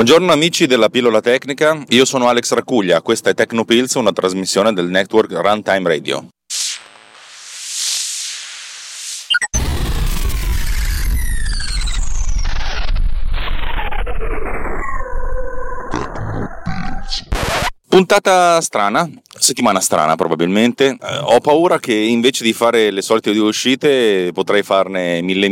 Buongiorno amici della pillola tecnica, io sono Alex Raccuglia, questa è Tecnopills, una trasmissione del network Runtime Radio. Puntata strana, settimana strana probabilmente. Eh, ho paura che invece di fare le solite due uscite potrei farne mille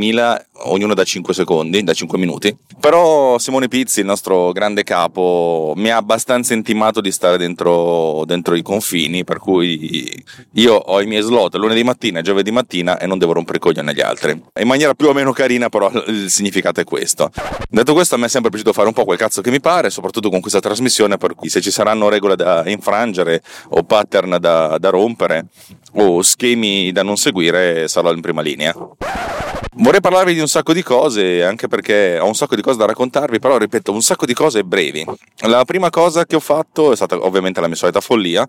mila, ognuna da 5 secondi, da 5 minuti. Però Simone Pizzi, il nostro grande capo, mi ha abbastanza intimato di stare dentro, dentro i confini, per cui io ho i miei slot lunedì mattina e giovedì mattina e non devo rompere i coglioni agli altri. In maniera più o meno carina, però il significato è questo. Detto questo, a me è sempre piaciuto fare un po' quel cazzo che mi pare, soprattutto con questa trasmissione, per cui se ci saranno regole da infrangere o pattern da, da rompere o schemi da non seguire, sarò in prima linea. Vorrei parlarvi di un sacco di cose, anche perché ho un sacco di cose da raccontarvi, però ripeto, un sacco di cose brevi. La prima cosa che ho fatto è stata ovviamente la mia solita follia,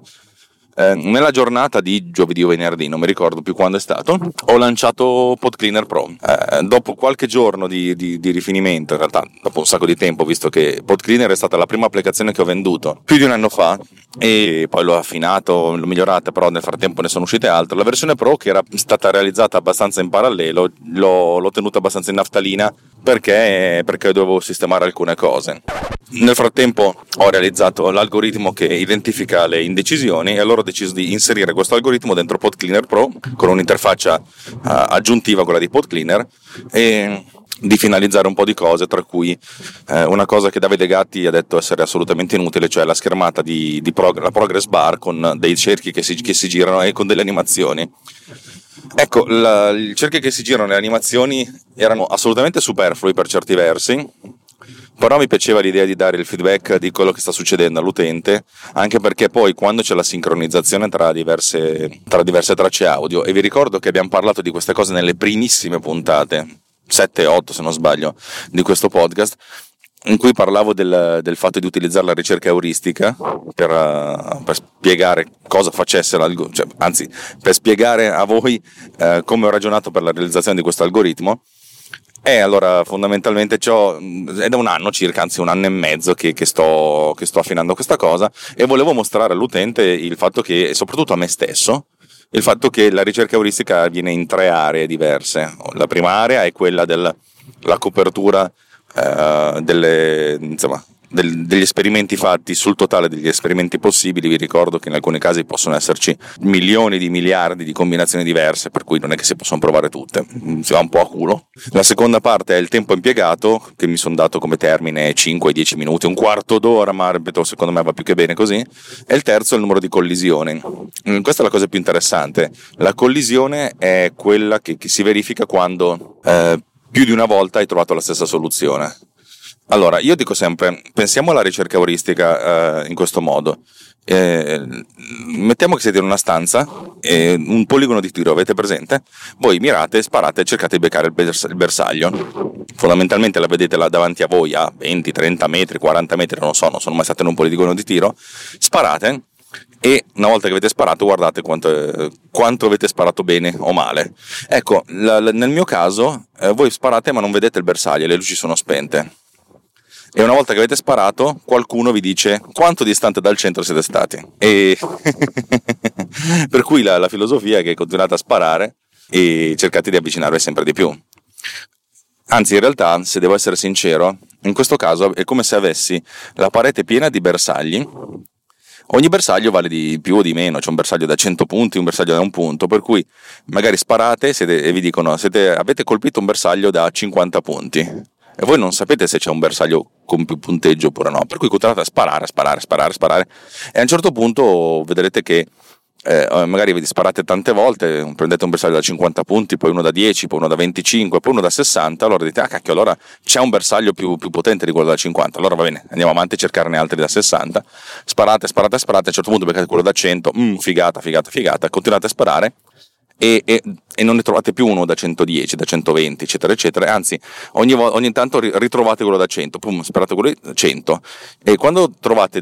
eh, nella giornata di giovedì o venerdì, non mi ricordo più quando è stato, ho lanciato PodCleaner Pro. Eh, dopo qualche giorno di, di, di, rifinimento, in realtà dopo un sacco di tempo, visto che PodCleaner è stata la prima applicazione che ho venduto più di un anno fa e poi l'ho affinato, l'ho migliorata, però nel frattempo ne sono uscite altre. La versione Pro, che era stata realizzata abbastanza in parallelo, l'ho, l'ho tenuta abbastanza in naftalina perché, perché dovevo sistemare alcune cose. Nel frattempo ho realizzato l'algoritmo che identifica le indecisioni e allora ho deciso di inserire questo algoritmo dentro PodCleaner Pro con un'interfaccia uh, aggiuntiva a quella di PodCleaner e di finalizzare un po' di cose, tra cui eh, una cosa che Davide Gatti ha detto essere assolutamente inutile, cioè la schermata di, di prog- la progress bar con dei cerchi che si, che si girano e con delle animazioni. Ecco, la, i cerchi che si girano le animazioni erano assolutamente superflui per certi versi, però mi piaceva l'idea di dare il feedback di quello che sta succedendo all'utente, anche perché poi quando c'è la sincronizzazione tra diverse, tra diverse tracce audio, e vi ricordo che abbiamo parlato di queste cose nelle primissime puntate, 7-8 se non sbaglio, di questo podcast, in cui parlavo del, del, fatto di utilizzare la ricerca euristica per, uh, per spiegare cosa facesse l'algoritmo, cioè, anzi per spiegare a voi uh, come ho ragionato per la realizzazione di questo algoritmo. E allora fondamentalmente ciò è da un anno circa, anzi un anno e mezzo che, che, sto, che sto affinando questa cosa e volevo mostrare all'utente il fatto che, soprattutto a me stesso, il fatto che la ricerca euristica avviene in tre aree diverse. La prima area è quella della copertura eh, delle, insomma, del, degli esperimenti fatti sul totale degli esperimenti possibili, vi ricordo che in alcuni casi possono esserci milioni di miliardi di combinazioni diverse, per cui non è che si possono provare tutte, mm, si va un po' a culo. La seconda parte è il tempo impiegato, che mi sono dato come termine 5-10 minuti, un quarto d'ora, ma ripeto, secondo me va più che bene così. E il terzo è il numero di collisioni. Mm, questa è la cosa più interessante. La collisione è quella che, che si verifica quando eh, più di una volta hai trovato la stessa soluzione. Allora, io dico sempre, pensiamo alla ricerca euristica eh, in questo modo. Eh, mettiamo che siete in una stanza, eh, un poligono di tiro avete presente, voi mirate, sparate e cercate di beccare il, bers- il bersaglio. Fondamentalmente la vedete là davanti a voi a 20, 30 metri, 40 metri, non lo so, non sono mai stato in un poligono di tiro, sparate e una volta che avete sparato guardate quanto, quanto avete sparato bene o male. Ecco, la, la, nel mio caso eh, voi sparate ma non vedete il bersaglio, le luci sono spente. E una volta che avete sparato, qualcuno vi dice quanto distante dal centro siete stati. E per cui la, la filosofia è che continuate a sparare e cercate di avvicinarvi sempre di più. Anzi, in realtà, se devo essere sincero, in questo caso è come se avessi la parete piena di bersagli Ogni bersaglio vale di più o di meno, c'è un bersaglio da 100 punti, un bersaglio da un punto, per cui magari sparate siete, e vi dicono siete, avete colpito un bersaglio da 50 punti e voi non sapete se c'è un bersaglio con più punteggio oppure no, per cui continuate a sparare, sparare, sparare, sparare. E a un certo punto vedrete che eh, eh, magari vi disparate tante volte, prendete un bersaglio da 50 punti, poi uno da 10, poi uno da 25, poi uno da 60, allora dite, ah cacchio, allora c'è un bersaglio più, più potente di quello da 50, allora va bene, andiamo avanti a cercarne altri da 60, sparate, sparate, sparate, a un certo punto beccate quello da 100, mm, figata, figata, figata, continuate a sparare e, e, e, non ne trovate più uno da 110, da 120, eccetera, eccetera. Anzi, ogni, ogni tanto ritrovate quello da 100, pum, sparate quello da 100. E quando trovate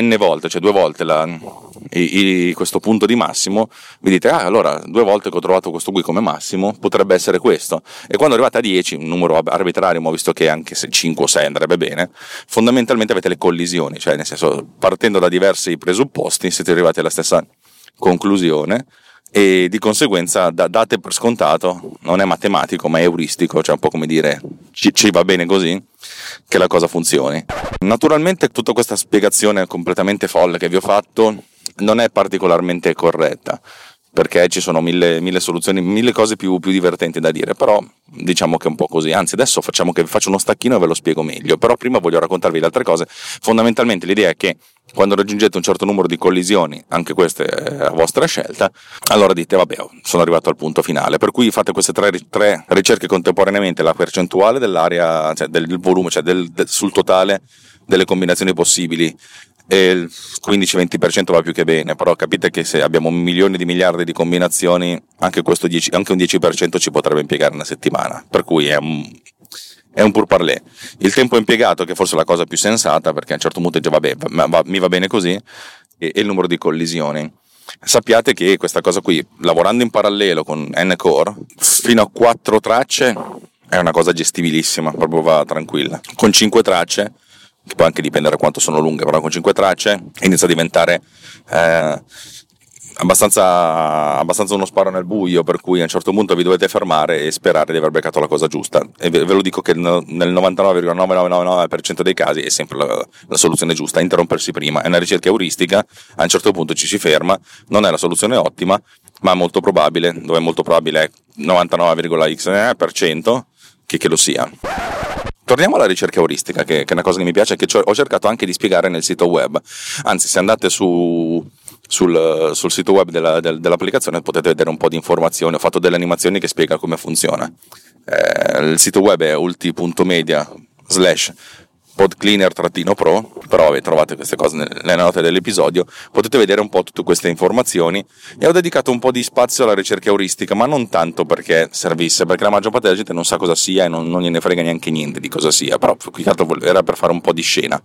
n volte, cioè due volte la, i, i, questo punto di massimo, vi dite, ah allora due volte che ho trovato questo qui come massimo, potrebbe essere questo. E quando arrivate a 10, un numero arbitrario, ma ho visto che anche se 5 o 6 andrebbe bene, fondamentalmente avete le collisioni, cioè nel senso partendo da diversi presupposti siete arrivati alla stessa conclusione e di conseguenza da, date per scontato, non è matematico ma è euristico, cioè un po' come dire ci, ci va bene così, che la cosa funzioni. Naturalmente tutta questa spiegazione completamente folle che vi ho fatto non è particolarmente corretta perché ci sono mille, mille soluzioni, mille cose più, più, divertenti da dire, però diciamo che è un po' così. Anzi, adesso facciamo che faccio uno stacchino e ve lo spiego meglio, però prima voglio raccontarvi le altre cose. Fondamentalmente l'idea è che quando raggiungete un certo numero di collisioni, anche queste è a vostra scelta, allora dite vabbè, sono arrivato al punto finale. Per cui fate queste tre, tre ricerche contemporaneamente, la percentuale dell'area, cioè del volume, cioè del, del, sul totale delle combinazioni possibili il 15-20% va più che bene, però capite che se abbiamo milioni di miliardi di combinazioni, anche, 10, anche un 10% ci potrebbe impiegare una settimana, per cui è un, è un pur parlé. Il tempo impiegato, che forse è la cosa più sensata, perché a un certo punto dice vabbè, va, mi va bene così, e, e il numero di collisioni. Sappiate che questa cosa qui, lavorando in parallelo con N-Core, fino a 4 tracce è una cosa gestibilissima, proprio va tranquilla. Con 5 tracce che può anche dipendere da quanto sono lunghe, però con 5 tracce inizia a diventare eh, abbastanza, abbastanza, uno sparo nel buio, per cui a un certo punto vi dovete fermare e sperare di aver beccato la cosa giusta. E ve, lo dico che nel 99,9999% dei casi è sempre la, la, soluzione giusta, interrompersi prima. È una ricerca euristica, a un certo punto ci si ferma, non è la soluzione ottima, ma molto probabile, dove è molto probabile è 99,x% che, che lo sia. Torniamo alla ricerca euristica, che, che, è una cosa che mi piace e che ho cercato anche di spiegare nel sito web. Anzi, se andate su, sul, sul, sito web della, del, dell'applicazione potete vedere un po' di informazioni. Ho fatto delle animazioni che spiegano come funziona. Eh, il sito web è ulti.media slash podcleaner-pro, però vabbè, trovate queste cose nelle note dell'episodio, potete vedere un po' tutte queste informazioni e ho dedicato un po' di spazio alla ricerca euristica, ma non tanto perché servisse, perché la maggior parte della gente non sa cosa sia e non, non gliene frega neanche niente di cosa sia, però qui era per fare un po' di scena.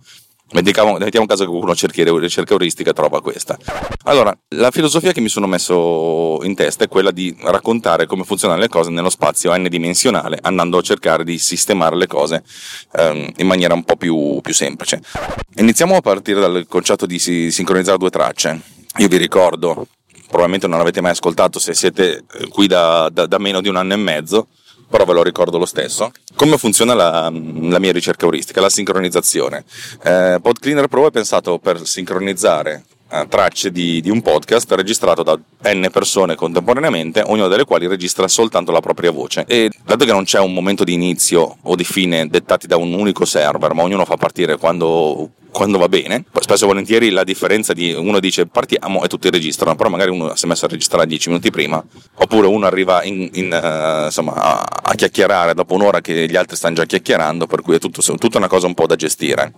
Mettiamo, mettiamo caso che qualcuno cerchi ricerca euristica trova questa. Allora, la filosofia che mi sono messo in testa è quella di raccontare come funzionano le cose nello spazio n-dimensionale, andando a cercare di sistemare le cose ehm, in maniera un po' più, più semplice. Iniziamo a partire dal concetto di sincronizzare due tracce. Io vi ricordo, probabilmente non l'avete mai ascoltato se siete qui da, da, da meno di un anno e mezzo, però ve lo ricordo lo stesso. Come funziona la, la mia ricerca euristica, la sincronizzazione? Eh, PodCleaner Pro è pensato per sincronizzare eh, tracce di, di, un podcast registrato da n persone contemporaneamente, ognuna delle quali registra soltanto la propria voce. E dato che non c'è un momento di inizio o di fine dettati da un unico server, ma ognuno fa partire quando quando va bene. Spesso e volentieri la differenza di uno dice partiamo e tutti registrano, però magari uno si è messo a registrare 10 minuti prima, oppure uno arriva in, in, uh, insomma, a, a, chiacchierare dopo un'ora che gli altri stanno già chiacchierando, per cui è tutto, tutta una cosa un po' da gestire.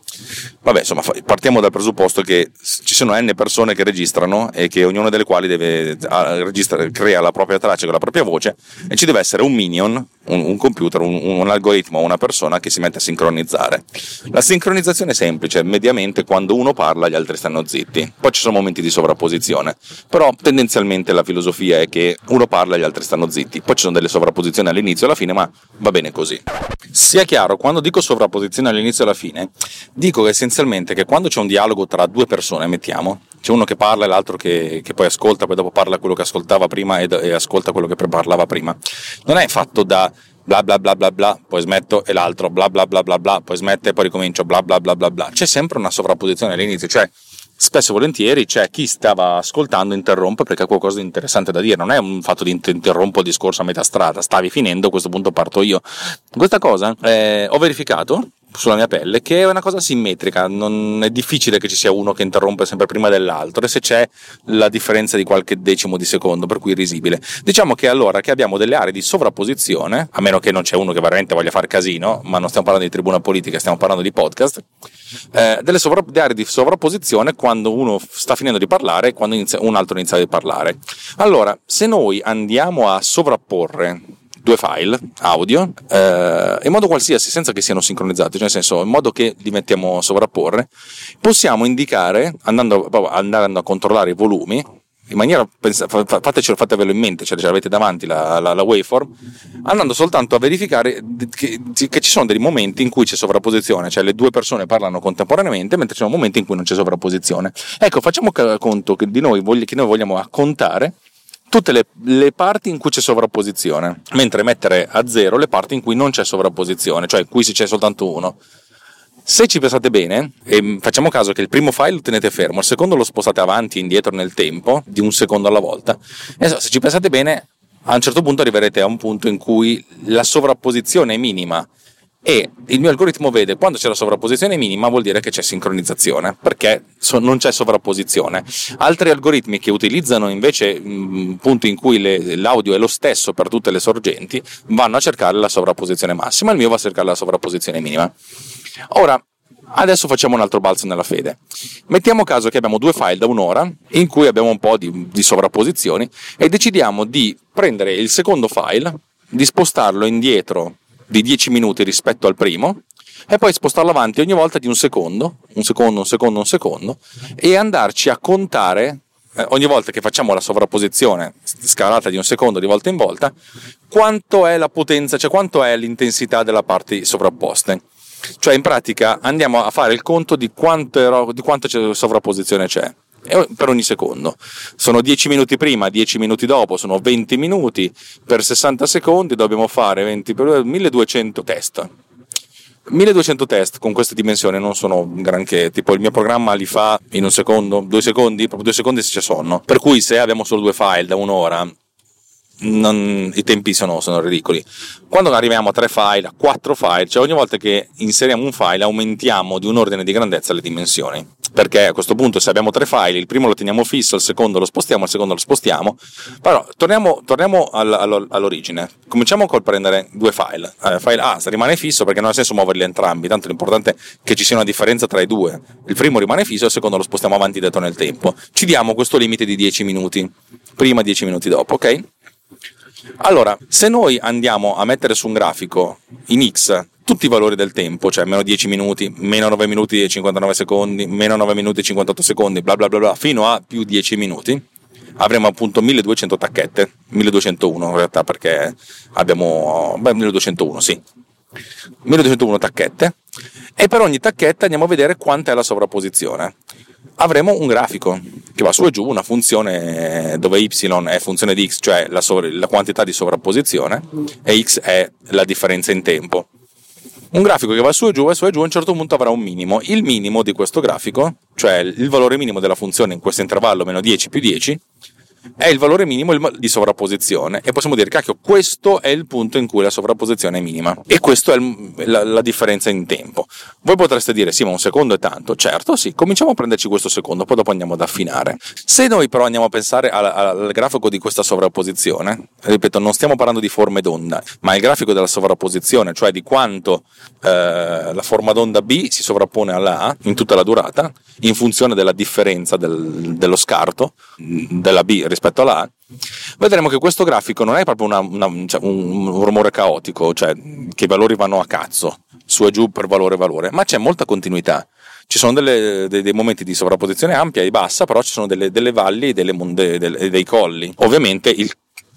Vabbè, insomma, partiamo dal presupposto che ci sono n persone che registrano e che ognuna delle quali deve, uh, crea la propria traccia con la propria voce e ci deve essere un minion, un, un computer, un, un algoritmo, una persona che si mette a sincronizzare. La sincronizzazione è semplice, mediamente quando uno parla gli altri stanno zitti. Poi ci sono momenti di sovrapposizione, però tendenzialmente la filosofia è che uno parla e gli altri stanno zitti. Poi ci sono delle sovrapposizioni all'inizio e alla fine, ma va bene così. Sia chiaro, quando dico sovrapposizione all'inizio e alla fine, dico essenzialmente che quando c'è un dialogo tra due persone, mettiamo, c'è uno che parla e l'altro che, che, poi ascolta, poi dopo parla quello che ascoltava prima e, e ascolta quello che parlava prima. Non è fatto da bla bla bla bla bla, poi smetto e l'altro bla bla bla bla bla, poi smette e poi ricomincio bla bla bla bla bla. C'è sempre una sovrapposizione all'inizio, cioè spesso e volentieri c'è chi stava ascoltando interrompe perché ha qualcosa di interessante da dire, non è un fatto di interrompo il discorso a metà strada, stavi finendo, a questo punto parto io. Questa cosa eh, ho verificato sulla mia pelle che è una cosa simmetrica, non è difficile che ci sia uno che interrompe sempre prima dell'altro e se c'è la differenza di qualche decimo di secondo, per cui risibile. Diciamo che allora che abbiamo delle aree di sovrapposizione, a meno che non c'è uno che veramente voglia fare casino, ma non stiamo parlando di tribuna politica, stiamo parlando di podcast, eh, delle sovra- aree di sovrapposizione quando uno sta finendo di parlare e quando inizia, un altro inizia a parlare. Allora, se noi andiamo a sovrapporre due file audio eh, in modo qualsiasi, senza che siano sincronizzati, cioè nel senso in modo che li mettiamo a sovrapporre, possiamo indicare, andando, andando a controllare i volumi, in maniera, fatecelo, fatevelo in mente, cioè ce l'avete davanti la, la, la, waveform, andando soltanto a verificare che, che, ci sono dei momenti in cui c'è sovrapposizione, cioè le due persone parlano contemporaneamente, mentre ci sono momenti in cui non c'è sovrapposizione. Ecco, facciamo conto che, di noi, che noi vogliamo contare tutte le, le, parti in cui c'è sovrapposizione, mentre mettere a zero le parti in cui non c'è sovrapposizione, cioè in cui c'è soltanto uno. Se ci pensate bene, e facciamo caso che il primo file lo tenete fermo, il secondo lo spostate avanti e indietro nel tempo, di un secondo alla volta, e se ci pensate bene, a un certo punto arriverete a un punto in cui la sovrapposizione è minima e il mio algoritmo vede quando c'è la sovrapposizione minima vuol dire che c'è sincronizzazione perché non c'è sovrapposizione. Altri algoritmi che utilizzano invece punti in cui le, l'audio è lo stesso per tutte le sorgenti vanno a cercare la sovrapposizione massima. Il mio va a cercare la sovrapposizione minima. Ora Adesso facciamo un altro balzo nella fede. Mettiamo caso che abbiamo due file da un'ora in cui abbiamo un po' di, di sovrapposizioni e decidiamo di prendere il secondo file, di spostarlo indietro di 10 minuti rispetto al primo e poi spostarlo avanti ogni volta di un secondo, un secondo, un secondo, un secondo e andarci a contare eh, ogni volta che facciamo la sovrapposizione scalata di un secondo di volta in volta quanto è la potenza, cioè quanto è l'intensità della parte sovrapposte. Cioè in pratica andiamo a fare il conto di quanto, di quanto sovrapposizione c'è per ogni secondo. Sono 10 minuti prima, 10 minuti dopo, sono 20 minuti, per 60 secondi dobbiamo fare 20 per 1200 test. 1200 test con queste dimensioni non sono granché, tipo il mio programma li fa in un secondo, due secondi, proprio due secondi se c'è sonno. Per cui se abbiamo solo due file da un'ora, non, i tempi sono, sono, ridicoli. Quando arriviamo a tre file, a quattro file, cioè ogni volta che inseriamo un file aumentiamo di un ordine di grandezza le dimensioni. Perché a questo punto se abbiamo tre file, il primo lo teniamo fisso, il secondo lo spostiamo, il secondo lo spostiamo, però torniamo, torniamo all'origine, cominciamo col prendere due file, eh, file A rimane fisso perché non ha senso muoverli entrambi, tanto l'importante è che ci sia una differenza tra i due, il primo rimane fisso, il secondo lo spostiamo avanti e dietro nel tempo, ci diamo questo limite di 10 minuti, prima 10 minuti dopo, ok? Allora, se noi andiamo a mettere su un grafico in X tutti i valori del tempo, cioè meno 10 minuti, meno 9 minuti e 59 secondi, meno 9 minuti e 58 secondi, bla bla bla, bla fino a più 10 minuti, avremo appunto 1200 tacchette, 1201 in realtà perché abbiamo, beh 1201 sì, 1201 tacchette e per ogni tacchetta andiamo a vedere quanta è la sovrapposizione. Avremo un grafico che va su e giù, una funzione dove y è funzione di x, cioè la, sovra- la quantità di sovrapposizione, e x è la differenza in tempo un grafico che va su e giù e su e giù a un certo punto avrà un minimo. Il minimo di questo grafico, cioè il valore minimo della funzione in questo intervallo meno 10 più 10, è il valore minimo di sovrapposizione e possiamo dire cacchio questo è il punto in cui la sovrapposizione è minima e questa è la, la, differenza in tempo. Voi potreste dire sì ma un secondo è tanto. Certo sì cominciamo a prenderci questo secondo poi dopo andiamo ad affinare. Se noi però andiamo a pensare al, al grafico di questa sovrapposizione ripeto non stiamo parlando di forme d'onda ma il grafico della sovrapposizione cioè di quanto eh, la forma d'onda B si sovrappone alla A in tutta la durata in funzione della differenza del, dello scarto della B rispetto A, vedremo che questo grafico non è proprio una, una, cioè un, rumore caotico, cioè che i valori vanno a cazzo, su e giù per valore e valore, ma c'è molta continuità. Ci sono delle, dei, dei, momenti di sovrapposizione ampia e bassa, però ci sono delle, delle valli e delle, delle, dei colli. Ovviamente il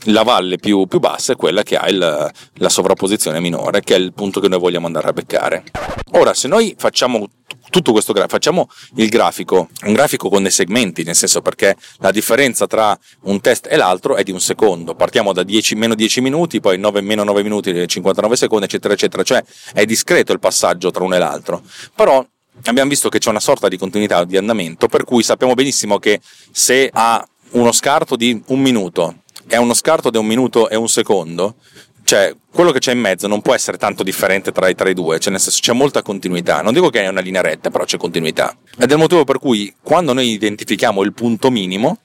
la valle più, più, bassa è quella che ha il, la sovrapposizione minore, che è il punto che noi vogliamo andare a beccare. Ora, se noi facciamo tutto questo grafico, facciamo il grafico, un grafico con dei segmenti, nel senso perché la differenza tra un test e l'altro è di un secondo, partiamo da 10, meno 10 minuti, poi 9, meno 9 minuti e 59 secondi, eccetera, eccetera, cioè è discreto il passaggio tra uno e l'altro, però abbiamo visto che c'è una sorta di continuità di andamento, per cui sappiamo benissimo che se ha uno scarto di un minuto è uno scarto di un minuto e un secondo, cioè quello che c'è in mezzo non può essere tanto differente tra i, tra i due, cioè nel senso c'è molta continuità. Non dico che è una linea retta, però c'è continuità. Ed è il motivo per cui quando noi identifichiamo il punto minimo,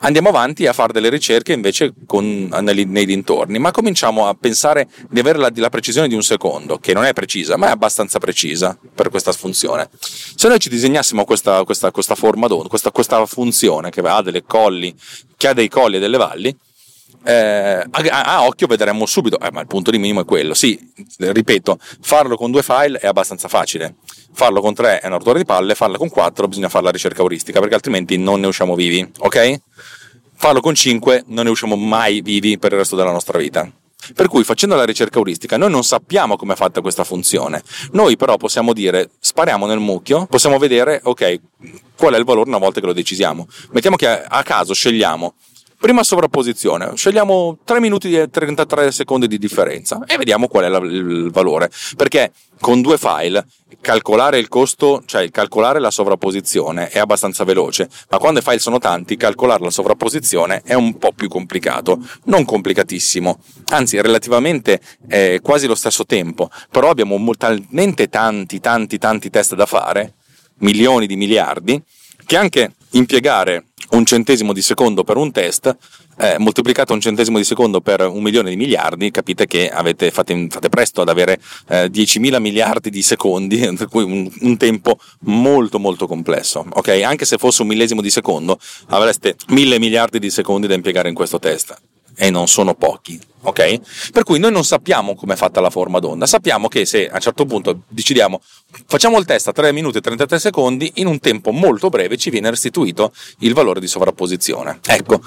andiamo avanti a fare delle ricerche invece con, nei, nei, dintorni, ma cominciamo a pensare di avere la, la, precisione di un secondo, che non è precisa, ma è abbastanza precisa per questa funzione. Se noi ci disegnassimo questa, questa, questa forma d'onda, questa, questa funzione che ha delle colli, che ha dei colli e delle valli, eh, a, a, occhio vedremo subito, eh, ma il punto di minimo è quello. Sì, ripeto, farlo con due file è abbastanza facile. Farlo con tre è una rottura di palle, farlo con quattro bisogna fare la ricerca euristica perché altrimenti non ne usciamo vivi, ok? Farlo con cinque non ne usciamo mai vivi per il resto della nostra vita. Per cui facendo la ricerca euristica noi non sappiamo come è fatta questa funzione, noi però possiamo dire spariamo nel mucchio, possiamo vedere ok qual è il valore una volta che lo decisiamo. Mettiamo che a caso scegliamo Prima sovrapposizione, scegliamo 3 minuti e 33 secondi di differenza e vediamo qual è la, il valore. Perché con due file calcolare il costo, cioè calcolare la sovrapposizione è abbastanza veloce, ma quando i file sono tanti, calcolare la sovrapposizione è un po' più complicato. Non complicatissimo, anzi relativamente è quasi lo stesso tempo, però abbiamo talmente tanti, tanti, tanti test da fare, milioni di miliardi, che anche impiegare un centesimo di secondo per un test, eh, moltiplicato un centesimo di secondo per un milione di miliardi, capite che avete, fate, fate, presto ad avere eh, 10.000 miliardi di secondi, per cui un, un, tempo molto molto complesso. Okay? Anche se fosse un millesimo di secondo, avreste mille miliardi di secondi da impiegare in questo test e non sono pochi, ok? Per cui noi non sappiamo come è fatta la forma d'onda, sappiamo che se a un certo punto decidiamo facciamo il test a 3 minuti e 33 secondi, in un tempo molto breve ci viene restituito il valore di sovrapposizione. Ecco,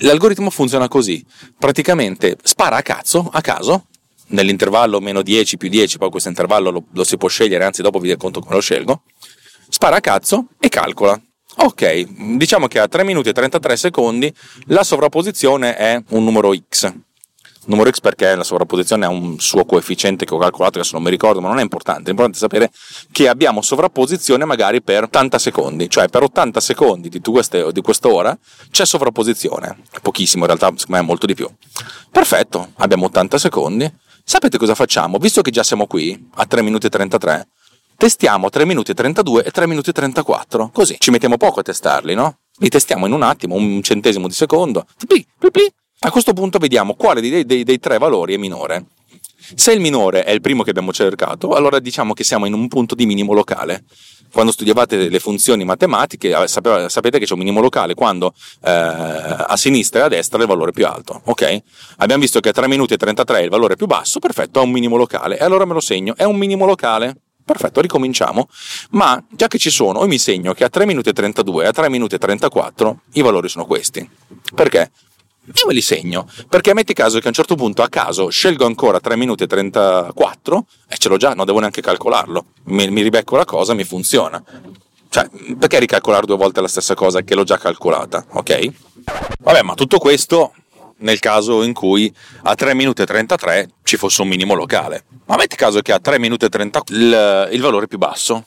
l'algoritmo funziona così, praticamente spara a cazzo, a caso, nell'intervallo meno 10 più 10, poi questo intervallo lo, lo si può scegliere, anzi dopo vi racconto come lo scelgo, spara a cazzo e calcola Ok, diciamo che a 3 minuti e 33 secondi la sovrapposizione è un numero x. Numero x perché la sovrapposizione ha un suo coefficiente che ho calcolato, adesso non mi ricordo, ma non è importante. È importante sapere che abbiamo sovrapposizione magari per 80 secondi, cioè per 80 secondi di, queste, di quest'ora c'è sovrapposizione. Pochissimo, in realtà, secondo me è molto di più. Perfetto, abbiamo 80 secondi. Sapete cosa facciamo? Visto che già siamo qui, a 3 minuti e 33, testiamo 3 minuti e 32 e 3 minuti e 34. Così ci mettiamo poco a testarli, no? Li testiamo in un attimo, un centesimo di secondo. A questo punto vediamo quale dei, dei, dei tre valori è minore. Se il minore è il primo che abbiamo cercato, allora diciamo che siamo in un punto di minimo locale. Quando studiavate le funzioni matematiche eh, sapete che c'è un minimo locale quando eh, a sinistra e a destra è il valore più alto. Ok? Abbiamo visto che a 3 minuti e 33 è il valore più basso, perfetto, è un minimo locale. E allora me lo segno, è un minimo locale. Perfetto, ricominciamo. Ma già che ci sono, io mi segno che a 3 minuti e 32 e a 3 minuti e 34 i valori sono questi. Perché? Io me li segno, perché metti caso che a un certo punto a caso scelgo ancora 3 minuti e 34 e ce l'ho già, non devo neanche calcolarlo. Mi, mi ribecco la cosa, mi funziona. Cioè, perché ricalcolare due volte la stessa cosa che l'ho già calcolata, ok? Vabbè, ma tutto questo nel caso in cui a 3 minuti e 33 ci fosse un minimo locale. Ma metti caso che a 3 minuti e 30 il, il valore più basso.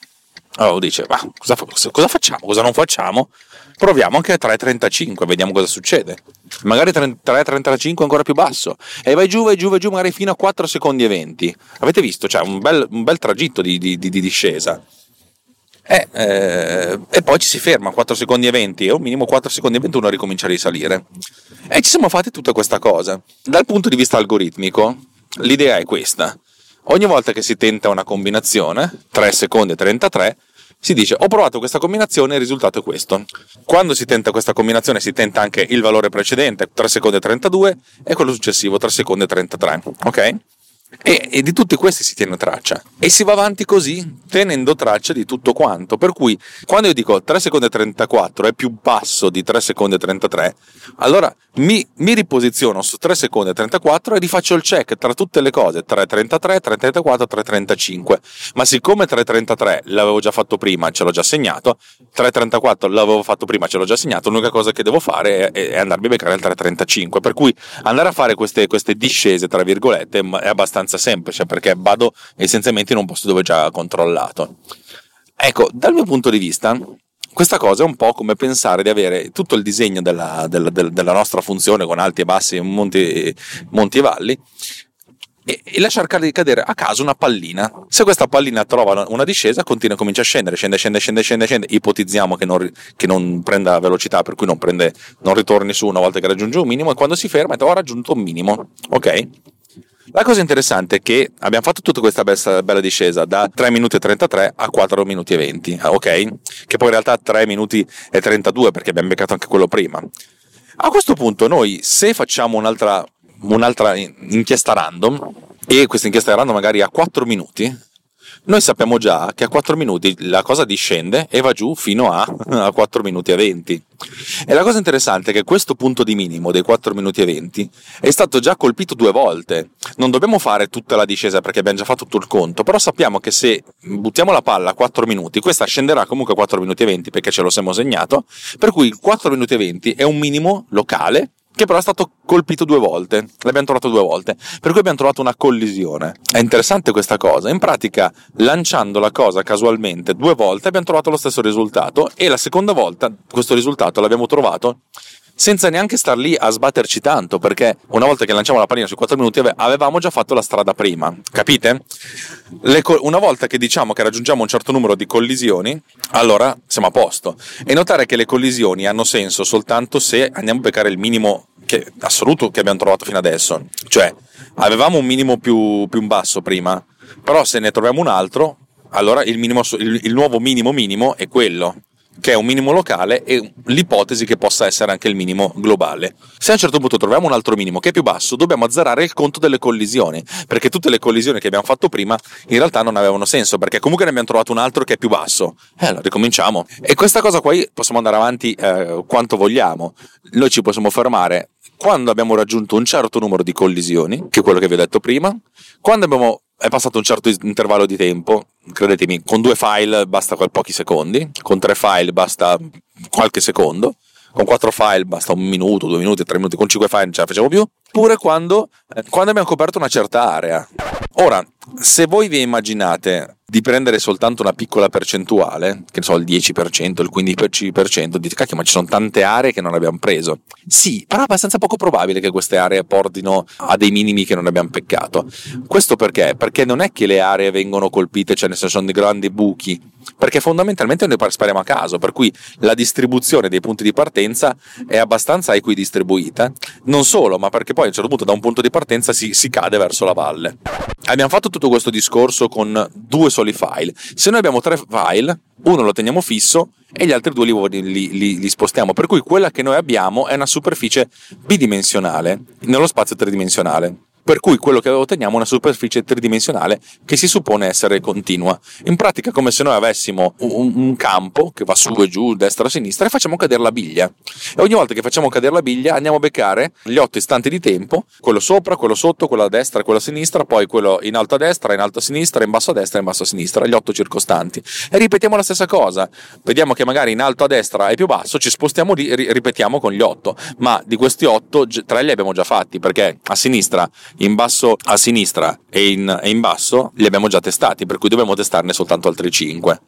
Allora dice, ma cosa, cosa, facciamo? Cosa non facciamo? Proviamo anche a 3,35, vediamo cosa succede. Magari 3,35 è ancora più basso. E vai giù, vai giù, vai giù, magari fino a 4 secondi e 20. Avete visto? Cioè, un, bel, un bel tragitto di, di, di, di discesa. Eh, eh, e poi ci si ferma 4 secondi e 20 e un minimo 4 secondi e 21 a ricominciare a risalire. E ci siamo fatti tutta questa cosa. Dal punto di vista algoritmico, l'idea è questa. Ogni volta che si tenta una combinazione, 3 secondi e 33, si dice ho provato questa combinazione e il risultato è questo. Quando si tenta questa combinazione si tenta anche il valore precedente, 3 secondi e 32, e quello successivo, 3 secondi e 33. Ok? E, e, di tutti questi si tiene traccia. E si va avanti così tenendo traccia di tutto quanto. Per cui quando io dico 3 secondi e 34 è più basso di 3 secondi e 33 allora mi, mi riposiziono su 3 secondi e 34 e rifaccio il check tra tutte le cose. 3.33, 3.34, 3.35 ma siccome 3.33 l'avevo già fatto prima ce l'ho già segnato 3.34 l'avevo fatto prima ce l'ho già segnato l'unica cosa che devo fare è, è andarmi a beccare il 3.35 per cui andare a fare queste, queste discese tra virgolette è abbastanza semplice perché vado essenzialmente in un posto dove ho già controllato. Ecco dal mio punto di vista questa cosa è un po' come pensare di avere tutto il disegno della, della, della nostra funzione con alti e bassi, monti, monti e valli e, e lasciar cadere a caso una pallina. Se questa pallina trova una discesa, continua a cominciare a scendere, scende, scende, scende, scende, scende. Ipotizziamo che non, che non prenda velocità, per cui non, prende, non ritorni su una volta che raggiunge un minimo, e quando si ferma, ho raggiunto un minimo. Ok? La cosa interessante è che abbiamo fatto tutta questa bella discesa da 3 minuti e 33 a 4 minuti e 20, ok? Che poi in realtà 3 minuti e 32 perché abbiamo beccato anche quello prima. A questo punto noi se facciamo un'altra, un'altra inchiesta random e questa inchiesta random magari a 4 minuti, noi sappiamo già che a 4 minuti la cosa discende e va giù fino a, a 4 minuti e 20. E la cosa interessante è che questo punto di minimo dei 4 minuti e 20 è stato già colpito due volte. Non dobbiamo fare tutta la discesa perché abbiamo già fatto tutto il conto, però sappiamo che se buttiamo la palla a 4 minuti, questa scenderà comunque a 4 minuti e 20 perché ce lo siamo segnato, per cui 4 minuti e 20 è un minimo locale che però è stato colpito due volte, l'abbiamo trovato due volte, per cui abbiamo trovato una collisione. È interessante questa cosa, in pratica lanciando la cosa casualmente due volte abbiamo trovato lo stesso risultato e la seconda volta questo risultato l'abbiamo trovato senza neanche star lì a sbatterci tanto, perché una volta che lanciamo la pallina su 4 minuti avevamo già fatto la strada prima, capite? Co- una volta che diciamo che raggiungiamo un certo numero di collisioni, allora siamo a posto. E notare che le collisioni hanno senso soltanto se andiamo a beccare il minimo che, assoluto che abbiamo trovato fino adesso. Cioè, avevamo un minimo più, più in basso prima, però se ne troviamo un altro, allora il, minimo, il, il nuovo minimo minimo è quello che è un minimo locale e l'ipotesi che possa essere anche il minimo globale. Se a un certo punto troviamo un altro minimo che è più basso, dobbiamo azzerare il conto delle collisioni, perché tutte le collisioni che abbiamo fatto prima in realtà non avevano senso, perché comunque ne abbiamo trovato un altro che è più basso. E allora ricominciamo. E questa cosa qua possiamo andare avanti eh, quanto vogliamo. Noi ci possiamo fermare quando abbiamo raggiunto un certo numero di collisioni, che è quello che vi ho detto prima, quando abbiamo è passato un certo intervallo di tempo, credetemi, con due file basta pochi secondi, con tre file basta qualche secondo, con quattro file basta un minuto, due minuti, tre minuti, con cinque file non ce la facciamo più, pure quando, eh, quando abbiamo coperto una certa area. Ora, se voi vi immaginate di prendere soltanto una piccola percentuale, che ne so, il 10%, il 15%, dite cacchio, ma ci sono tante aree che non abbiamo preso. Sì, però è abbastanza poco probabile che queste aree portino a dei minimi che non abbiamo peccato. Questo perché? Perché non è che le aree vengono colpite, cioè nel senso sono dei grandi buchi, perché fondamentalmente noi spariamo a caso, per cui la distribuzione dei punti di partenza è abbastanza equidistribuita. Non solo, ma perché poi a un certo punto da un punto di partenza si, si cade verso la valle. Abbiamo fatto tutto questo discorso con due soli file. Se noi abbiamo tre file, uno lo teniamo fisso e gli altri due li, li, li, li, spostiamo. Per cui quella che noi abbiamo è una superficie bidimensionale nello spazio tridimensionale per cui quello che otteniamo è una superficie tridimensionale che si suppone essere continua. In pratica come se noi avessimo un, un campo che va su e giù, destra e sinistra e facciamo cadere la biglia. E ogni volta che facciamo cadere la biglia andiamo a beccare gli otto istanti di tempo, quello sopra, quello sotto, quello a destra quello a sinistra, poi quello in alto a destra, in alto a sinistra, in basso a destra in basso a sinistra, gli otto circostanti. E ripetiamo la stessa cosa. Vediamo che magari in alto a destra è più basso, ci spostiamo lì, ripetiamo con gli otto. Ma di questi otto, tre li abbiamo già fatti perché a sinistra in basso a sinistra e in, e in basso li abbiamo già testati, per cui dobbiamo testarne soltanto altri 5.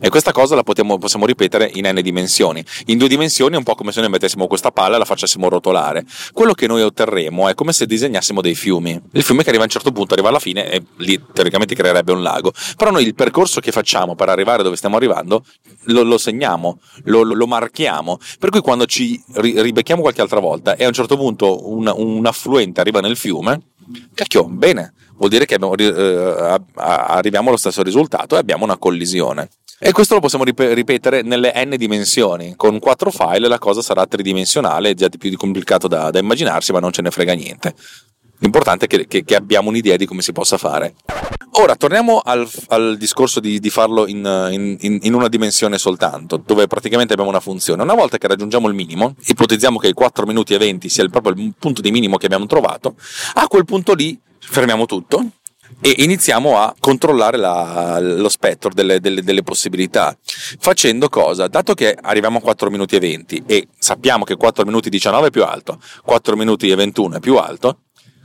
E questa cosa la potiamo, possiamo ripetere in n dimensioni. In due dimensioni è un po' come se noi mettessimo questa palla e la facessimo rotolare. Quello che noi otterremo è come se disegnassimo dei fiumi. Il fiume che arriva a un certo punto arriva alla fine e lì teoricamente creerebbe un lago. Però noi il percorso che facciamo per arrivare dove stiamo arrivando lo, lo segniamo, lo, lo, marchiamo. Per cui quando ci ribecchiamo qualche altra volta e a un certo punto un, un affluente arriva nel fiume, Cacchio, bene, vuol dire che abbiamo, eh, arriviamo allo stesso risultato e abbiamo una collisione. E questo lo possiamo ripetere nelle n dimensioni. Con quattro file la cosa sarà tridimensionale, già di più complicato da, da immaginarsi, ma non ce ne frega niente. L'importante è che, che, che, abbiamo un'idea di come si possa fare. Ora, torniamo al, al discorso di, di farlo in, in, in, una dimensione soltanto, dove praticamente abbiamo una funzione. Una volta che raggiungiamo il minimo, ipotizziamo che i 4 minuti e 20 sia il, proprio il punto di minimo che abbiamo trovato, a quel punto lì fermiamo tutto e iniziamo a controllare la, lo spettro delle, delle, delle, possibilità. Facendo cosa? Dato che arriviamo a 4 minuti e 20 e sappiamo che 4 minuti e 19 è più alto, 4 minuti e 21 è più alto,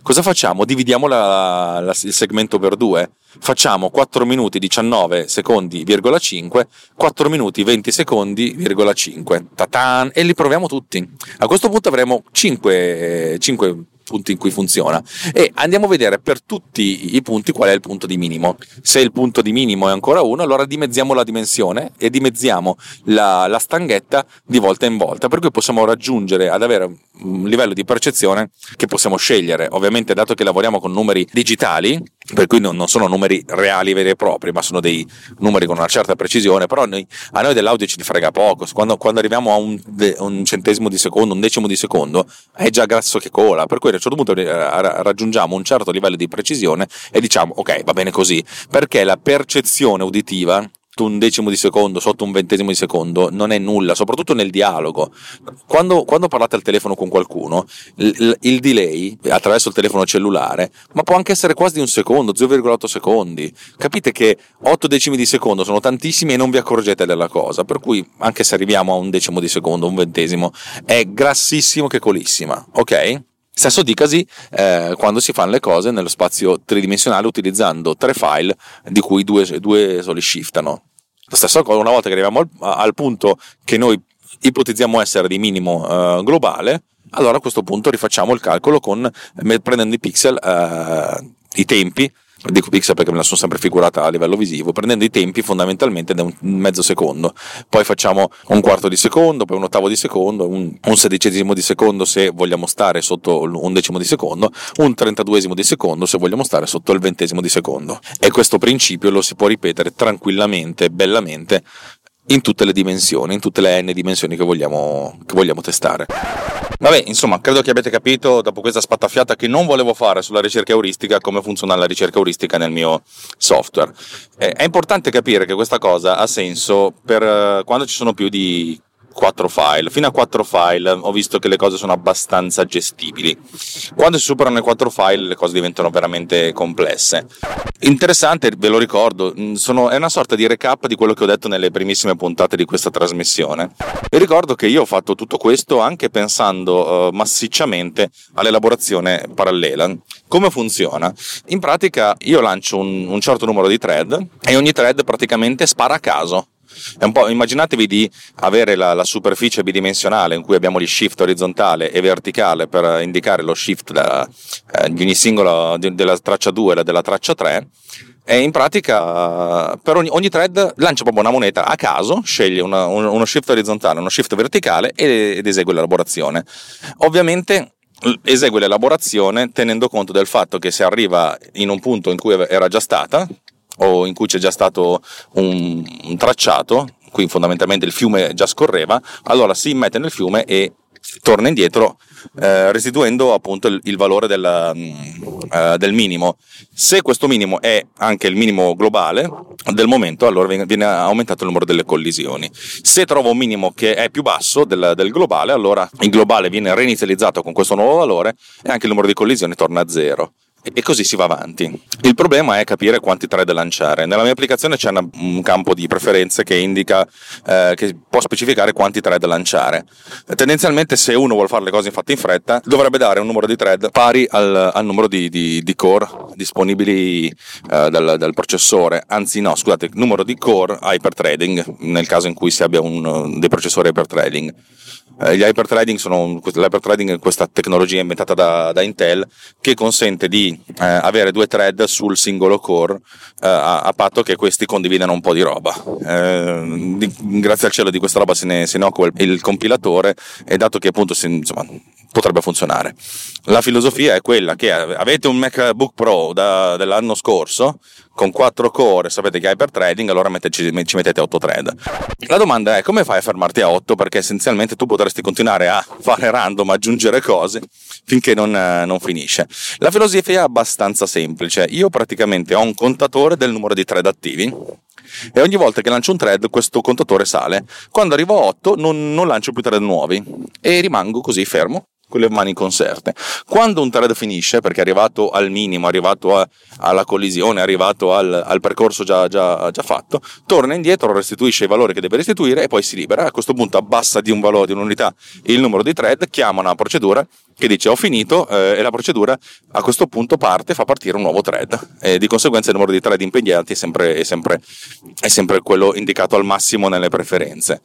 Cosa facciamo? Dividiamo la, la, il segmento per due. Facciamo 4 minuti 19 secondi, 5, 4 minuti 20 secondi, 5. Tatan, e li proviamo tutti. A questo punto avremo 5, 5 punti in cui funziona e andiamo a vedere per tutti i punti qual è il punto di minimo. Se il punto di minimo è ancora 1, allora dimezziamo la dimensione e dimezziamo la, la stanghetta di volta in volta, per cui possiamo raggiungere ad avere un livello di percezione che possiamo scegliere. Ovviamente, dato che lavoriamo con numeri digitali, per cui non, sono numeri reali veri e propri, ma sono dei numeri con una certa precisione, però noi, a noi dell'audio ci frega poco, quando, quando arriviamo a un, un, centesimo di secondo, un decimo di secondo, è già grasso che cola, per cui a un certo punto eh, raggiungiamo un certo livello di precisione e diciamo ok, va bene così, perché la percezione uditiva un decimo di secondo, sotto un ventesimo di secondo, non è nulla, soprattutto nel dialogo. Quando, quando parlate al telefono con qualcuno, il, il, delay attraverso il telefono cellulare, ma può anche essere quasi un secondo, 0,8 secondi. Capite che 8 decimi di secondo sono tantissimi e non vi accorgete della cosa, per cui anche se arriviamo a un decimo di secondo, un ventesimo, è grassissimo che colissima, ok? Stesso dicasi eh, quando si fanno le cose nello spazio tridimensionale utilizzando tre file di cui due, due soli shiftano. La stessa cosa una volta che arriviamo al, al punto che noi ipotizziamo essere di minimo eh, globale, allora a questo punto rifacciamo il calcolo con, prendendo i pixel, eh, i tempi dico pixel perché me la sono sempre figurata a livello visivo, prendendo i tempi fondamentalmente da un mezzo secondo, poi facciamo un quarto di secondo, poi un ottavo di secondo, un, un sedicesimo di secondo se vogliamo stare sotto un decimo di secondo, un trentaduesimo di secondo se vogliamo stare sotto il ventesimo di secondo. E questo principio lo si può ripetere tranquillamente, bellamente, in tutte le dimensioni, in tutte le n dimensioni che vogliamo, che vogliamo testare. Vabbè, insomma, credo che abbiate capito dopo questa spattafiata che non volevo fare sulla ricerca euristica come funziona la ricerca euristica nel mio software. Eh, è importante capire che questa cosa ha senso per eh, quando ci sono più di 4 file. Fino a 4 file ho visto che le cose sono abbastanza gestibili. Quando si superano i 4 file le cose diventano veramente complesse. Interessante, ve lo ricordo, mm, sono, è una sorta di recap di quello che ho detto nelle primissime puntate di questa trasmissione. Vi ricordo che io ho fatto tutto questo anche pensando uh, massicciamente all'elaborazione parallela. Come funziona? In pratica io lancio un, un certo numero di thread e ogni thread praticamente spara a caso immaginatevi di avere la, la, superficie bidimensionale in cui abbiamo gli shift orizzontale e verticale per indicare lo shift da, eh, di ogni singolo di, della traccia 2 e della traccia 3 e in pratica per ogni, ogni, thread lancia proprio una moneta a caso, sceglie una, un, uno shift orizzontale, uno shift verticale ed esegue l'elaborazione. Ovviamente esegue l'elaborazione tenendo conto del fatto che se arriva in un punto in cui era già stata, o in cui c'è già stato un, un tracciato, qui fondamentalmente il fiume già scorreva, allora si immette nel fiume e torna indietro eh, restituendo appunto il, il valore del, uh, del, minimo. Se questo minimo è anche il minimo globale del momento, allora viene, viene, aumentato il numero delle collisioni. Se trovo un minimo che è più basso del, del, globale, allora il globale viene reinizializzato con questo nuovo valore e anche il numero di collisioni torna a zero e così si va avanti. Il problema è capire quanti thread lanciare. Nella mia applicazione c'è una, un campo di preferenze che indica, eh, che può specificare quanti thread lanciare. Tendenzialmente se uno vuole fare le cose fatte in fretta, dovrebbe dare un numero di thread pari al, al numero di, di, di, core disponibili eh, dal, dal, processore. Anzi no, scusate, numero di core hyperthreading, nel caso in cui si abbia un, dei processori hyperthreading. Eh, gli hyperthreading sono l'hyperthreading è questa tecnologia inventata da, da Intel che consente di eh, avere due thread sul singolo core eh, a, a, patto che questi condividano un po' di roba. Eh, di, grazie al cielo di questa roba se ne, se ne occupa il, il, compilatore e dato che appunto si, insomma, potrebbe funzionare. La filosofia è quella che avete un MacBook Pro da, dell'anno scorso con 4 core, sapete che è hyperthreading, allora metteci, ci mettete 8 thread. La domanda è come fai a fermarti a 8? Perché essenzialmente tu potresti continuare a fare random, aggiungere cose finché non, non finisce. La filosofia è abbastanza semplice. Io praticamente ho un contatore del numero di thread attivi e ogni volta che lancio un thread questo contatore sale. Quando arrivo a 8 non, non lancio più thread nuovi e rimango così fermo con le mani conserte. Quando un thread finisce, perché è arrivato al minimo, è arrivato a, alla collisione, è arrivato al, al percorso già, già, già, fatto, torna indietro, restituisce i valori che deve restituire e poi si libera. A questo punto abbassa di un valore, di un'unità, il numero di thread, chiama una procedura che dice ho finito eh, e la procedura a questo punto parte fa partire un nuovo thread e di conseguenza il numero di thread impegnati è sempre, è sempre, è sempre quello indicato al massimo nelle preferenze.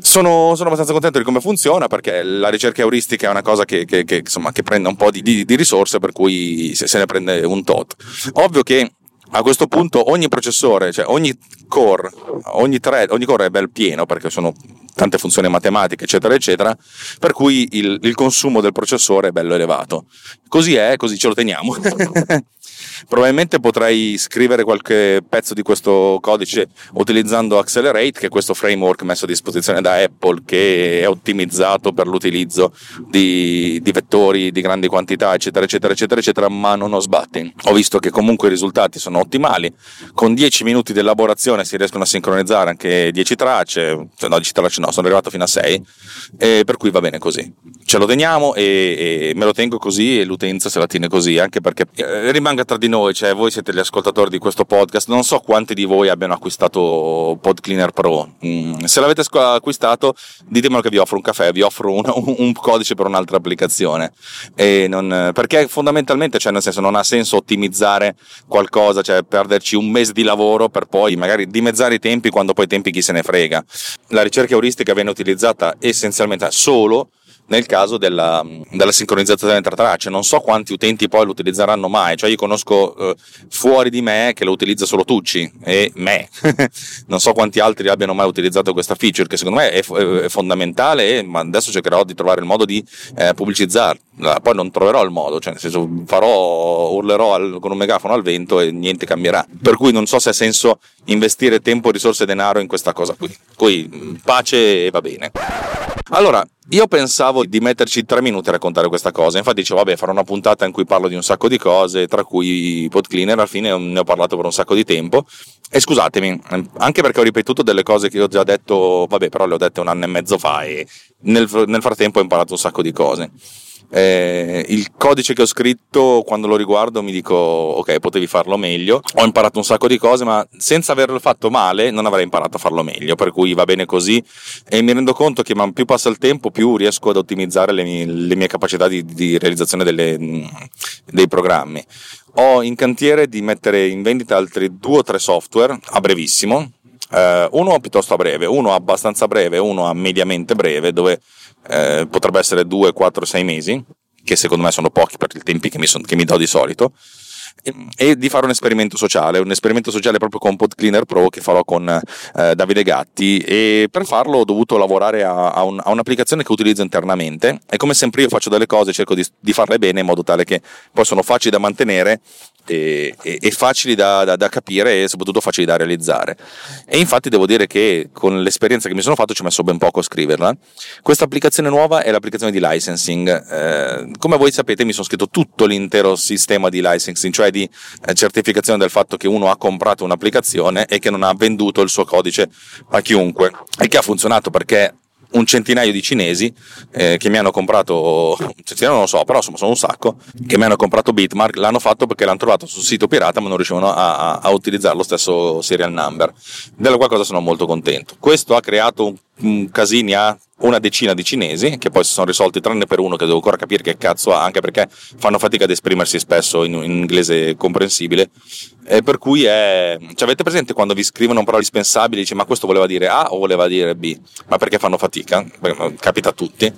Sono, sono, abbastanza contento di come funziona perché la ricerca euristica è una cosa che, che, che, insomma, che prende un po' di, di, di, risorse per cui se, se ne prende un tot. Ovvio che a questo punto ogni processore, cioè ogni core, ogni thread, ogni core è bel pieno perché sono tante funzioni matematiche, eccetera, eccetera, per cui il, il consumo del processore è bello elevato. Così è, così ce lo teniamo. Probabilmente potrei scrivere qualche pezzo di questo codice utilizzando Accelerate, che è questo framework messo a disposizione da Apple che è ottimizzato per l'utilizzo di, di vettori di grandi quantità, eccetera, eccetera, eccetera, eccetera, ma non ho sbatti. Ho visto che comunque i risultati sono ottimali. Con 10 minuti di elaborazione si riescono a sincronizzare anche 10 tracce, cioè no, 10 tracce no, sono arrivato fino a 6, per cui va bene così. Ce lo teniamo e, e me lo tengo così e l'utenza se la tiene così, anche perché eh, rimanga tra di noi, cioè voi siete gli ascoltatori di questo podcast, non so quanti di voi abbiano acquistato Pod Cleaner Pro. Mm, se l'avete acquistato, ditemelo che vi offro un caffè, vi offro un, un codice per un'altra applicazione. Non, perché fondamentalmente, cioè nel senso, non ha senso ottimizzare qualcosa, cioè perderci un mese di lavoro per poi magari dimezzare i tempi quando poi i tempi chi se ne frega. La ricerca euristica viene utilizzata essenzialmente solo nel caso della, della, sincronizzazione tra tracce. Non so quanti utenti poi lo utilizzeranno mai, cioè io conosco eh, fuori di me che lo utilizza solo Tucci e me. non so quanti altri abbiano mai utilizzato questa feature che secondo me è, è fondamentale, ma adesso cercherò di trovare il modo di eh, pubblicizzarla. Poi non troverò il modo, cioè nel senso farò, urlerò al, con un megafono al vento e niente cambierà. Per cui non so se ha senso investire tempo, risorse e denaro in questa cosa qui. Poi pace e va bene. Allora, io pensavo di metterci tre minuti a raccontare questa cosa, infatti dicevo vabbè farò una puntata in cui parlo di un sacco di cose, tra cui Pod Cleaner, alla fine ne ho parlato per un sacco di tempo e scusatemi, anche perché ho ripetuto delle cose che ho già detto, vabbè però le ho dette un anno e mezzo fa e nel, nel frattempo ho imparato un sacco di cose. Eh, il codice che ho scritto quando lo riguardo mi dico ok potevi farlo meglio. Ho imparato un sacco di cose ma senza averlo fatto male non avrei imparato a farlo meglio per cui va bene così. E mi rendo conto che man più passa il tempo più riesco ad ottimizzare le mie, le mie capacità di, di realizzazione delle, dei programmi. Ho in cantiere di mettere in vendita altri due o tre software a brevissimo. Uh, uno piuttosto a breve, uno abbastanza breve, uno a mediamente breve, dove uh, potrebbe essere 2, 4, 6 mesi, che secondo me sono pochi per i tempi che mi, son, che mi do di solito, e, di fare un esperimento sociale, un esperimento sociale proprio con Pod Cleaner Pro che farò con uh, Davide Gatti e per farlo ho dovuto lavorare a, a, un, a, un'applicazione che utilizzo internamente e come sempre io faccio delle cose, cerco di, di farle bene in modo tale che poi sono facili da mantenere e, e, e facili da, da, da, capire e soprattutto facili da realizzare. E infatti devo dire che con l'esperienza che mi sono fatto ci ho messo ben poco a scriverla. Questa applicazione nuova è l'applicazione di licensing. Eh, come voi sapete mi sono scritto tutto l'intero sistema di licensing, cioè di eh, certificazione del fatto che uno ha comprato un'applicazione e che non ha venduto il suo codice a chiunque. E che ha funzionato perché un centinaio di cinesi eh, che mi hanno comprato, centinaio non lo so, però insomma sono un sacco, che mi hanno comprato Bitmark, l'hanno fatto perché l'hanno trovato sul sito pirata ma non riuscivano a, a, utilizzare lo stesso serial number, della qual cosa sono molto contento. Questo ha creato un, un casini a una decina di cinesi che poi si sono risolti tranne per uno che devo ancora capire che cazzo ha anche perché fanno fatica ad esprimersi spesso in, in inglese comprensibile. E per cui è cioè avete presente quando vi scrivono un parola indispensabile dice ma questo voleva dire A o voleva dire B? Ma perché fanno fatica? Capita a tutti.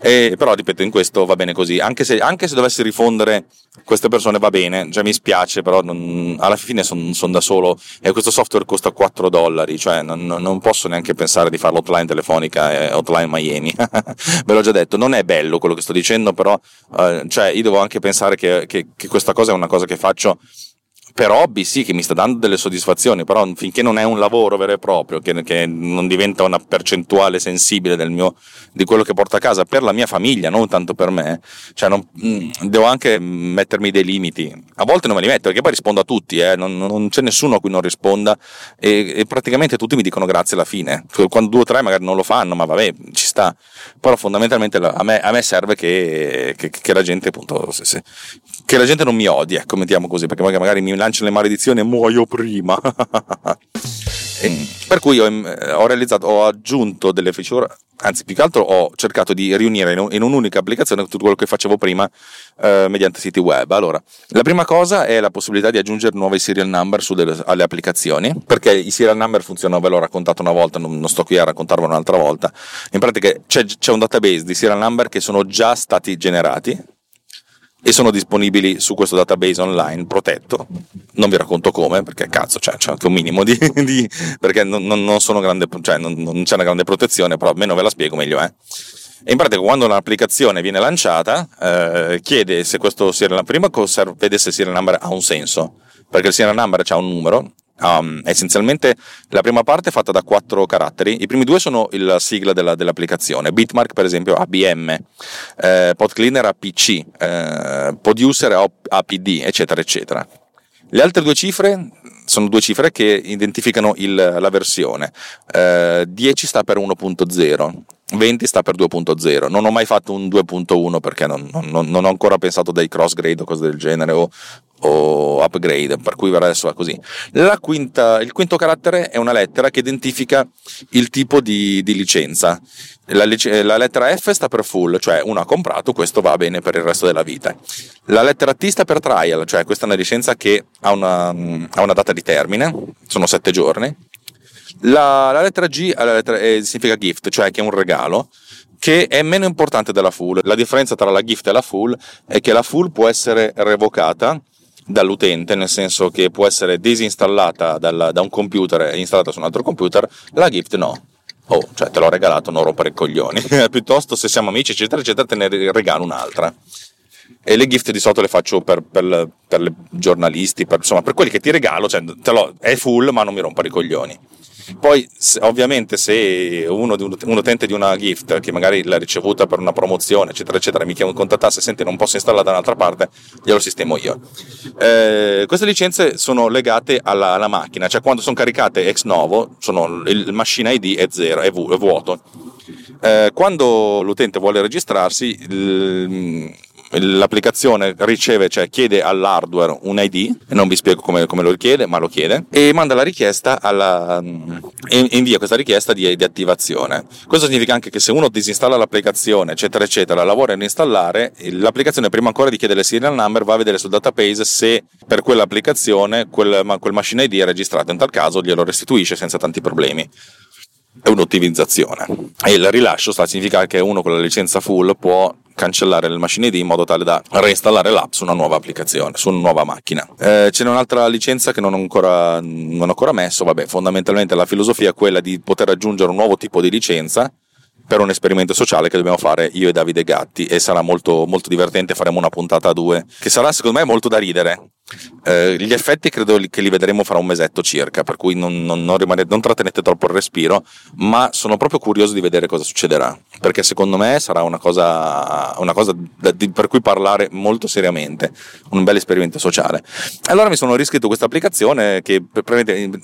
E, però ripeto in questo va bene così. Anche se, anche se dovessi rifondere queste persone va bene. Cioè mi spiace però non, alla fine sono son da solo. E questo software costa 4 dollari cioè non, non posso neanche pensare di farlo hotline telefonica e hotline in Miami. Ve l'ho già detto, non è bello quello che sto dicendo, però eh, cioè, io devo anche pensare che, che, che questa cosa è una cosa che faccio per hobby sì che mi sta dando delle soddisfazioni, però finché non è un lavoro vero e proprio, che, che non diventa una percentuale sensibile mio, di quello che porto a casa per la mia famiglia, non tanto per me, cioè non, mm, devo anche mettermi dei limiti. A volte non me li metto perché poi rispondo a tutti, eh, non, non, c'è nessuno a cui non risponda e, e, praticamente tutti mi dicono grazie alla fine. Quando due o tre magari non lo fanno, ma vabbè, ci sta. Però fondamentalmente a me, a me serve che, che, che, la gente appunto, se, se, che la gente non mi odi, ecco, mettiamo così, perché magari mi lanciano le maledizioni e muoio prima. per cui ho, ho, realizzato, ho aggiunto delle feature, anzi più che altro ho cercato di riunire in, in un'unica applicazione tutto quello che facevo prima eh, mediante siti web. Allora, la prima cosa è la possibilità di aggiungere nuovi serial number delle, alle applicazioni, perché i serial number funzionano, ve l'ho raccontato una volta, non, non sto qui a raccontarvelo un'altra volta. In pratica c'è, c'è un database di serial number che sono già stati generati, e sono disponibili su questo database online protetto. Non vi racconto come, perché cazzo, cioè, c'è anche un minimo di. di perché non, non, sono grande, cioè, non, non, c'è una grande protezione, però meno ve la spiego, meglio è. E in pratica quando un'applicazione viene lanciata, eh, chiede se questo serial prima vede se il serial number ha un senso, perché il serial number ha un numero Um, essenzialmente la prima parte è fatta da quattro caratteri, i primi due sono la sigla della, dell'applicazione, Bitmark per esempio ABM, eh, PodCleaner APC, eh, Poduser APD, eccetera, eccetera. Le altre due cifre sono due cifre che identificano il, la versione, eh, 10 sta per 1.0, 20 sta per 2.0. Non ho mai fatto un 2.1 perché non, non, non ho ancora pensato dei cross grade o cose del genere o, o upgrade, per cui adesso va così. Quinta, il quinto carattere è una lettera che identifica il tipo di, di licenza. La, la, lettera F sta per full, cioè uno ha comprato, questo va bene per il resto della vita. La lettera T sta per trial, cioè questa è una licenza che ha una, ha una data di termine, sono sette giorni. La, la lettera G la lettera, eh, significa gift, cioè che è un regalo che è meno importante della full. La differenza tra la gift e la full è che la full può essere revocata dall'utente, nel senso che può essere disinstallata dal, da un computer e installata su un altro computer, la gift no. Oh, cioè te l'ho regalato, non rompere i coglioni. Piuttosto se siamo amici, eccetera, eccetera, te ne regalo un'altra. E le gift di solito le faccio per, per, per giornalisti, per, insomma, per quelli che ti regalo, cioè, è full, ma non mi rompere i coglioni. Poi, se, ovviamente, se uno, un utente di una gift che magari l'ha ricevuta per una promozione, eccetera, eccetera, mi contattasse sente non posso installarla da un'altra parte, glielo sistemo io. Eh, queste licenze sono legate alla, alla, macchina, cioè quando sono caricate ex novo, sono, il machine ID è zero, è, vu, è vuoto. Eh, quando l'utente vuole registrarsi, il, l'applicazione riceve, cioè chiede all'hardware un ID, non vi spiego come, come, lo richiede, ma lo chiede, e manda la richiesta alla, e invia questa richiesta di, di, attivazione. Questo significa anche che se uno disinstalla l'applicazione, eccetera, eccetera, lavora a installare, l'applicazione prima ancora di chiedere il serial number va a vedere sul database se per quell'applicazione quel, quel machine ID è registrato, in tal caso glielo restituisce senza tanti problemi. È un'ottimizzazione. E il rilascio sta a significare che uno con la licenza full può cancellare il machine ID in modo tale da reinstallare l'app su una nuova applicazione, su una nuova macchina. Eh, c'è un'altra licenza che non ho, ancora, non ho ancora messo, vabbè, fondamentalmente la filosofia è quella di poter aggiungere un nuovo tipo di licenza per un esperimento sociale che dobbiamo fare io e Davide Gatti e sarà molto, molto divertente, faremo una puntata a due che sarà secondo me molto da ridere. Eh, gli effetti credo che li vedremo fra un mesetto circa, per cui non, non, non, rimanete, non trattenete troppo il respiro, ma sono proprio curioso di vedere cosa succederà, perché secondo me sarà una cosa, una cosa da, di, per cui parlare molto seriamente, un bel esperimento sociale. Allora mi sono riscritto questa applicazione che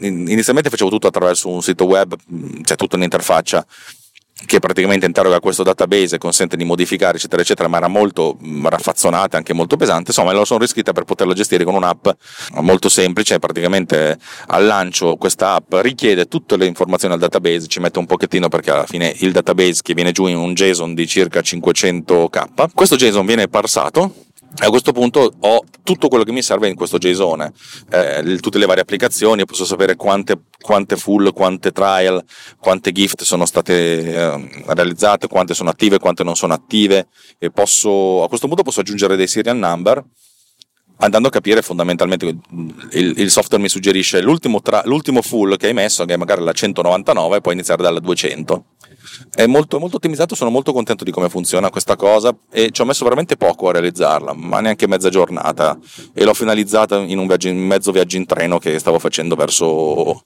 inizialmente facevo tutto attraverso un sito web, c'è cioè tutta un'interfaccia che praticamente interroga questo database e consente di modificare eccetera eccetera ma era molto mm, raffazzonata anche molto pesante. Insomma la sono riscritta per poterla gestire con un'app molto semplice. Praticamente al lancio questa app richiede tutte le informazioni al database ci mette un pochettino perché alla fine il database che viene giù in un JSON di circa 500k questo JSON viene parsato a questo punto ho tutto quello che mi serve in questo JSON, eh, tutte le varie applicazioni, posso sapere quante, quante, full, quante trial, quante gift sono state eh, realizzate, quante sono attive, quante non sono attive e posso, a questo punto posso aggiungere dei serial number andando a capire fondamentalmente il, il software mi suggerisce l'ultimo, tra, l'ultimo full che hai messo che è magari la 199 e puoi iniziare dalla 200 è molto, molto ottimizzato, sono molto contento di come funziona questa cosa e ci ho messo veramente poco a realizzarla, ma neanche mezza giornata e l'ho finalizzata in un viaggio, in mezzo viaggio in treno che stavo facendo verso,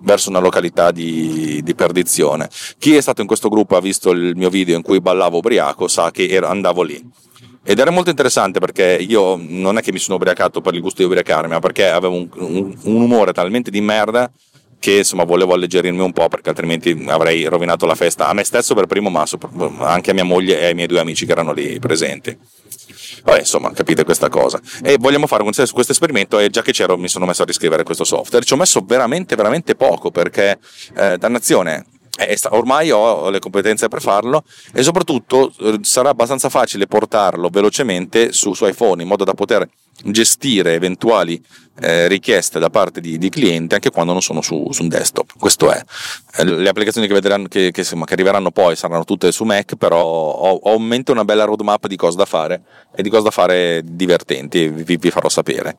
verso una località di, di, perdizione. Chi è stato in questo gruppo ha visto il mio video in cui ballavo ubriaco sa che ero, andavo lì. Ed era molto interessante perché io non è che mi sono ubriacato per il gusto di ubriacarmi, ma perché avevo un, un, un umore talmente di merda che insomma volevo alleggerirmi un po' perché altrimenti avrei rovinato la festa a me stesso per primo ma anche a mia moglie e ai miei due amici che erano lì presenti Vabbè, insomma, capite questa cosa. E vogliamo fare questo esperimento e già che c'ero mi sono messo a riscrivere questo software. Ci ho messo veramente, veramente poco perché, eh, dannazione, eh, ormai ho le competenze per farlo e soprattutto eh, sarà abbastanza facile portarlo velocemente su, su iPhone in modo da poter gestire eventuali eh, richieste da parte di, di, clienti anche quando non sono su, su un desktop. Questo è. Eh, le applicazioni che, vedranno, che, che, insomma, che, arriveranno poi saranno tutte su Mac, però ho, ho in mente una bella roadmap di cose da fare e di cose da fare divertenti, vi, vi farò sapere.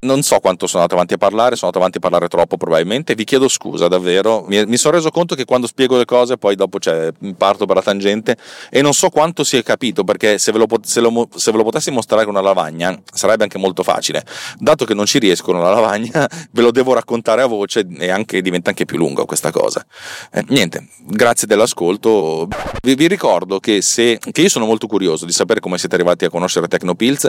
Non so quanto sono andato avanti a parlare, sono andato avanti a parlare troppo probabilmente, vi chiedo scusa davvero, mi, mi sono reso conto che quando spiego le cose poi dopo cioè, parto per la tangente e non so quanto si è capito perché se ve, lo, se, lo, se ve lo potessi mostrare con una lavagna sarebbe anche molto facile, dato che non ci riesco con la lavagna ve lo devo raccontare a voce e anche, diventa anche più lunga questa cosa. Eh, niente, grazie dell'ascolto, vi, vi ricordo che, se, che io sono molto curioso di sapere come siete arrivati a conoscere Tecnopills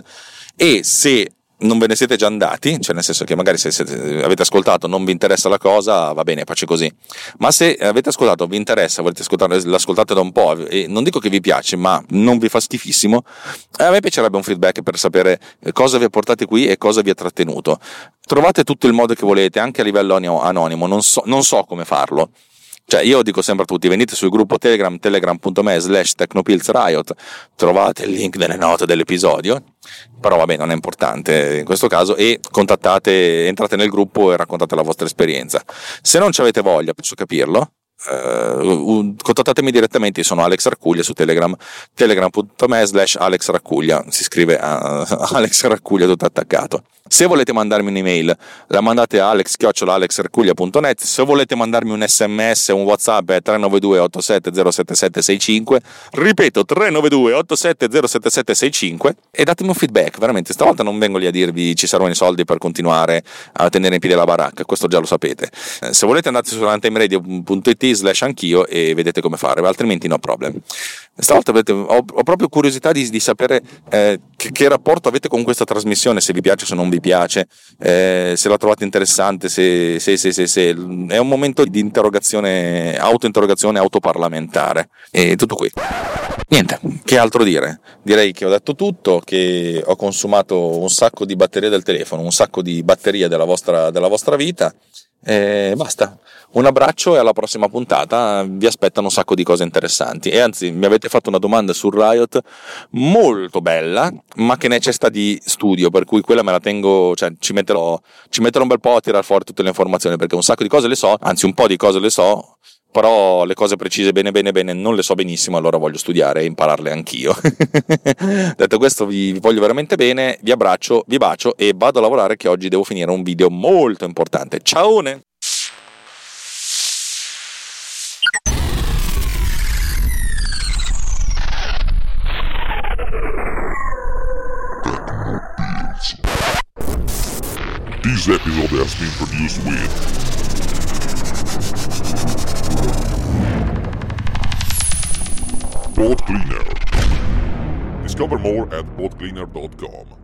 e se non ve ne siete già andati, cioè nel senso che magari se, siete, avete ascoltato non vi interessa la cosa, va bene, pace così. Ma se avete ascoltato, vi interessa, volete ascoltare, l'ascoltate da un po' e non dico che vi piace, ma non vi fa schifissimo, a me piacerebbe un feedback per sapere cosa vi ha portato qui e cosa vi ha trattenuto. Trovate tutto il modo che volete, anche a livello anonimo, non so, non so come farlo. Cioè, io dico sempre a tutti, venite sul gruppo Telegram, telegram.me slash technopillsriot, trovate il link nelle note dell'episodio, però vabbè, non è importante in questo caso, e contattate, entrate nel gruppo e raccontate la vostra esperienza. Se non ci avete voglia, posso capirlo, Uh, contattatemi direttamente, sono Alex Raccuglia su Telegram, telegram.me slash Alex Raccuglia, si scrive uh, Alex Raccuglia tutto attaccato. Se volete mandarmi un'email, la mandate a alex-alexracuglia.net. Se volete mandarmi un sms un whatsapp è 392 87 Ripeto, 392 87 e datemi un feedback, veramente. Stavolta non vengo lì a dirvi ci saranno i soldi per continuare a tenere in piedi la baracca, questo già lo sapete. Eh, se volete andate su antimeradio.it slash anch'io e vedete come fare, altrimenti no problem. Stavolta vedete, ho, ho, proprio curiosità di, di sapere eh, che, che, rapporto avete con questa trasmissione, se vi piace se non vi piace, eh, se la trovate interessante, se, se, se, se, È un momento di interrogazione, autointerrogazione autoparlamentare. E tutto qui. Niente, che altro dire? Direi che ho detto tutto, che ho consumato un sacco di batterie del telefono, un sacco di batterie della vostra, della vostra vita. E basta. Un abbraccio e alla prossima puntata vi aspettano un sacco di cose interessanti. E anzi, mi avete fatto una domanda su Riot molto bella, ma che necessita di studio, per cui quella me la tengo, cioè ci metterò, ci metterò un bel po' a tirare fuori tutte le informazioni, perché un sacco di cose le so, anzi un po' di cose le so, però le cose precise bene bene bene non le so benissimo, allora voglio studiare e impararle anch'io. Detto questo vi, vi, voglio veramente bene, vi abbraccio, vi bacio e vado a lavorare che oggi devo finire un video molto importante. Ciao! This episode has been produced with Boat Cleaner. Discover more at boatcleaner.com.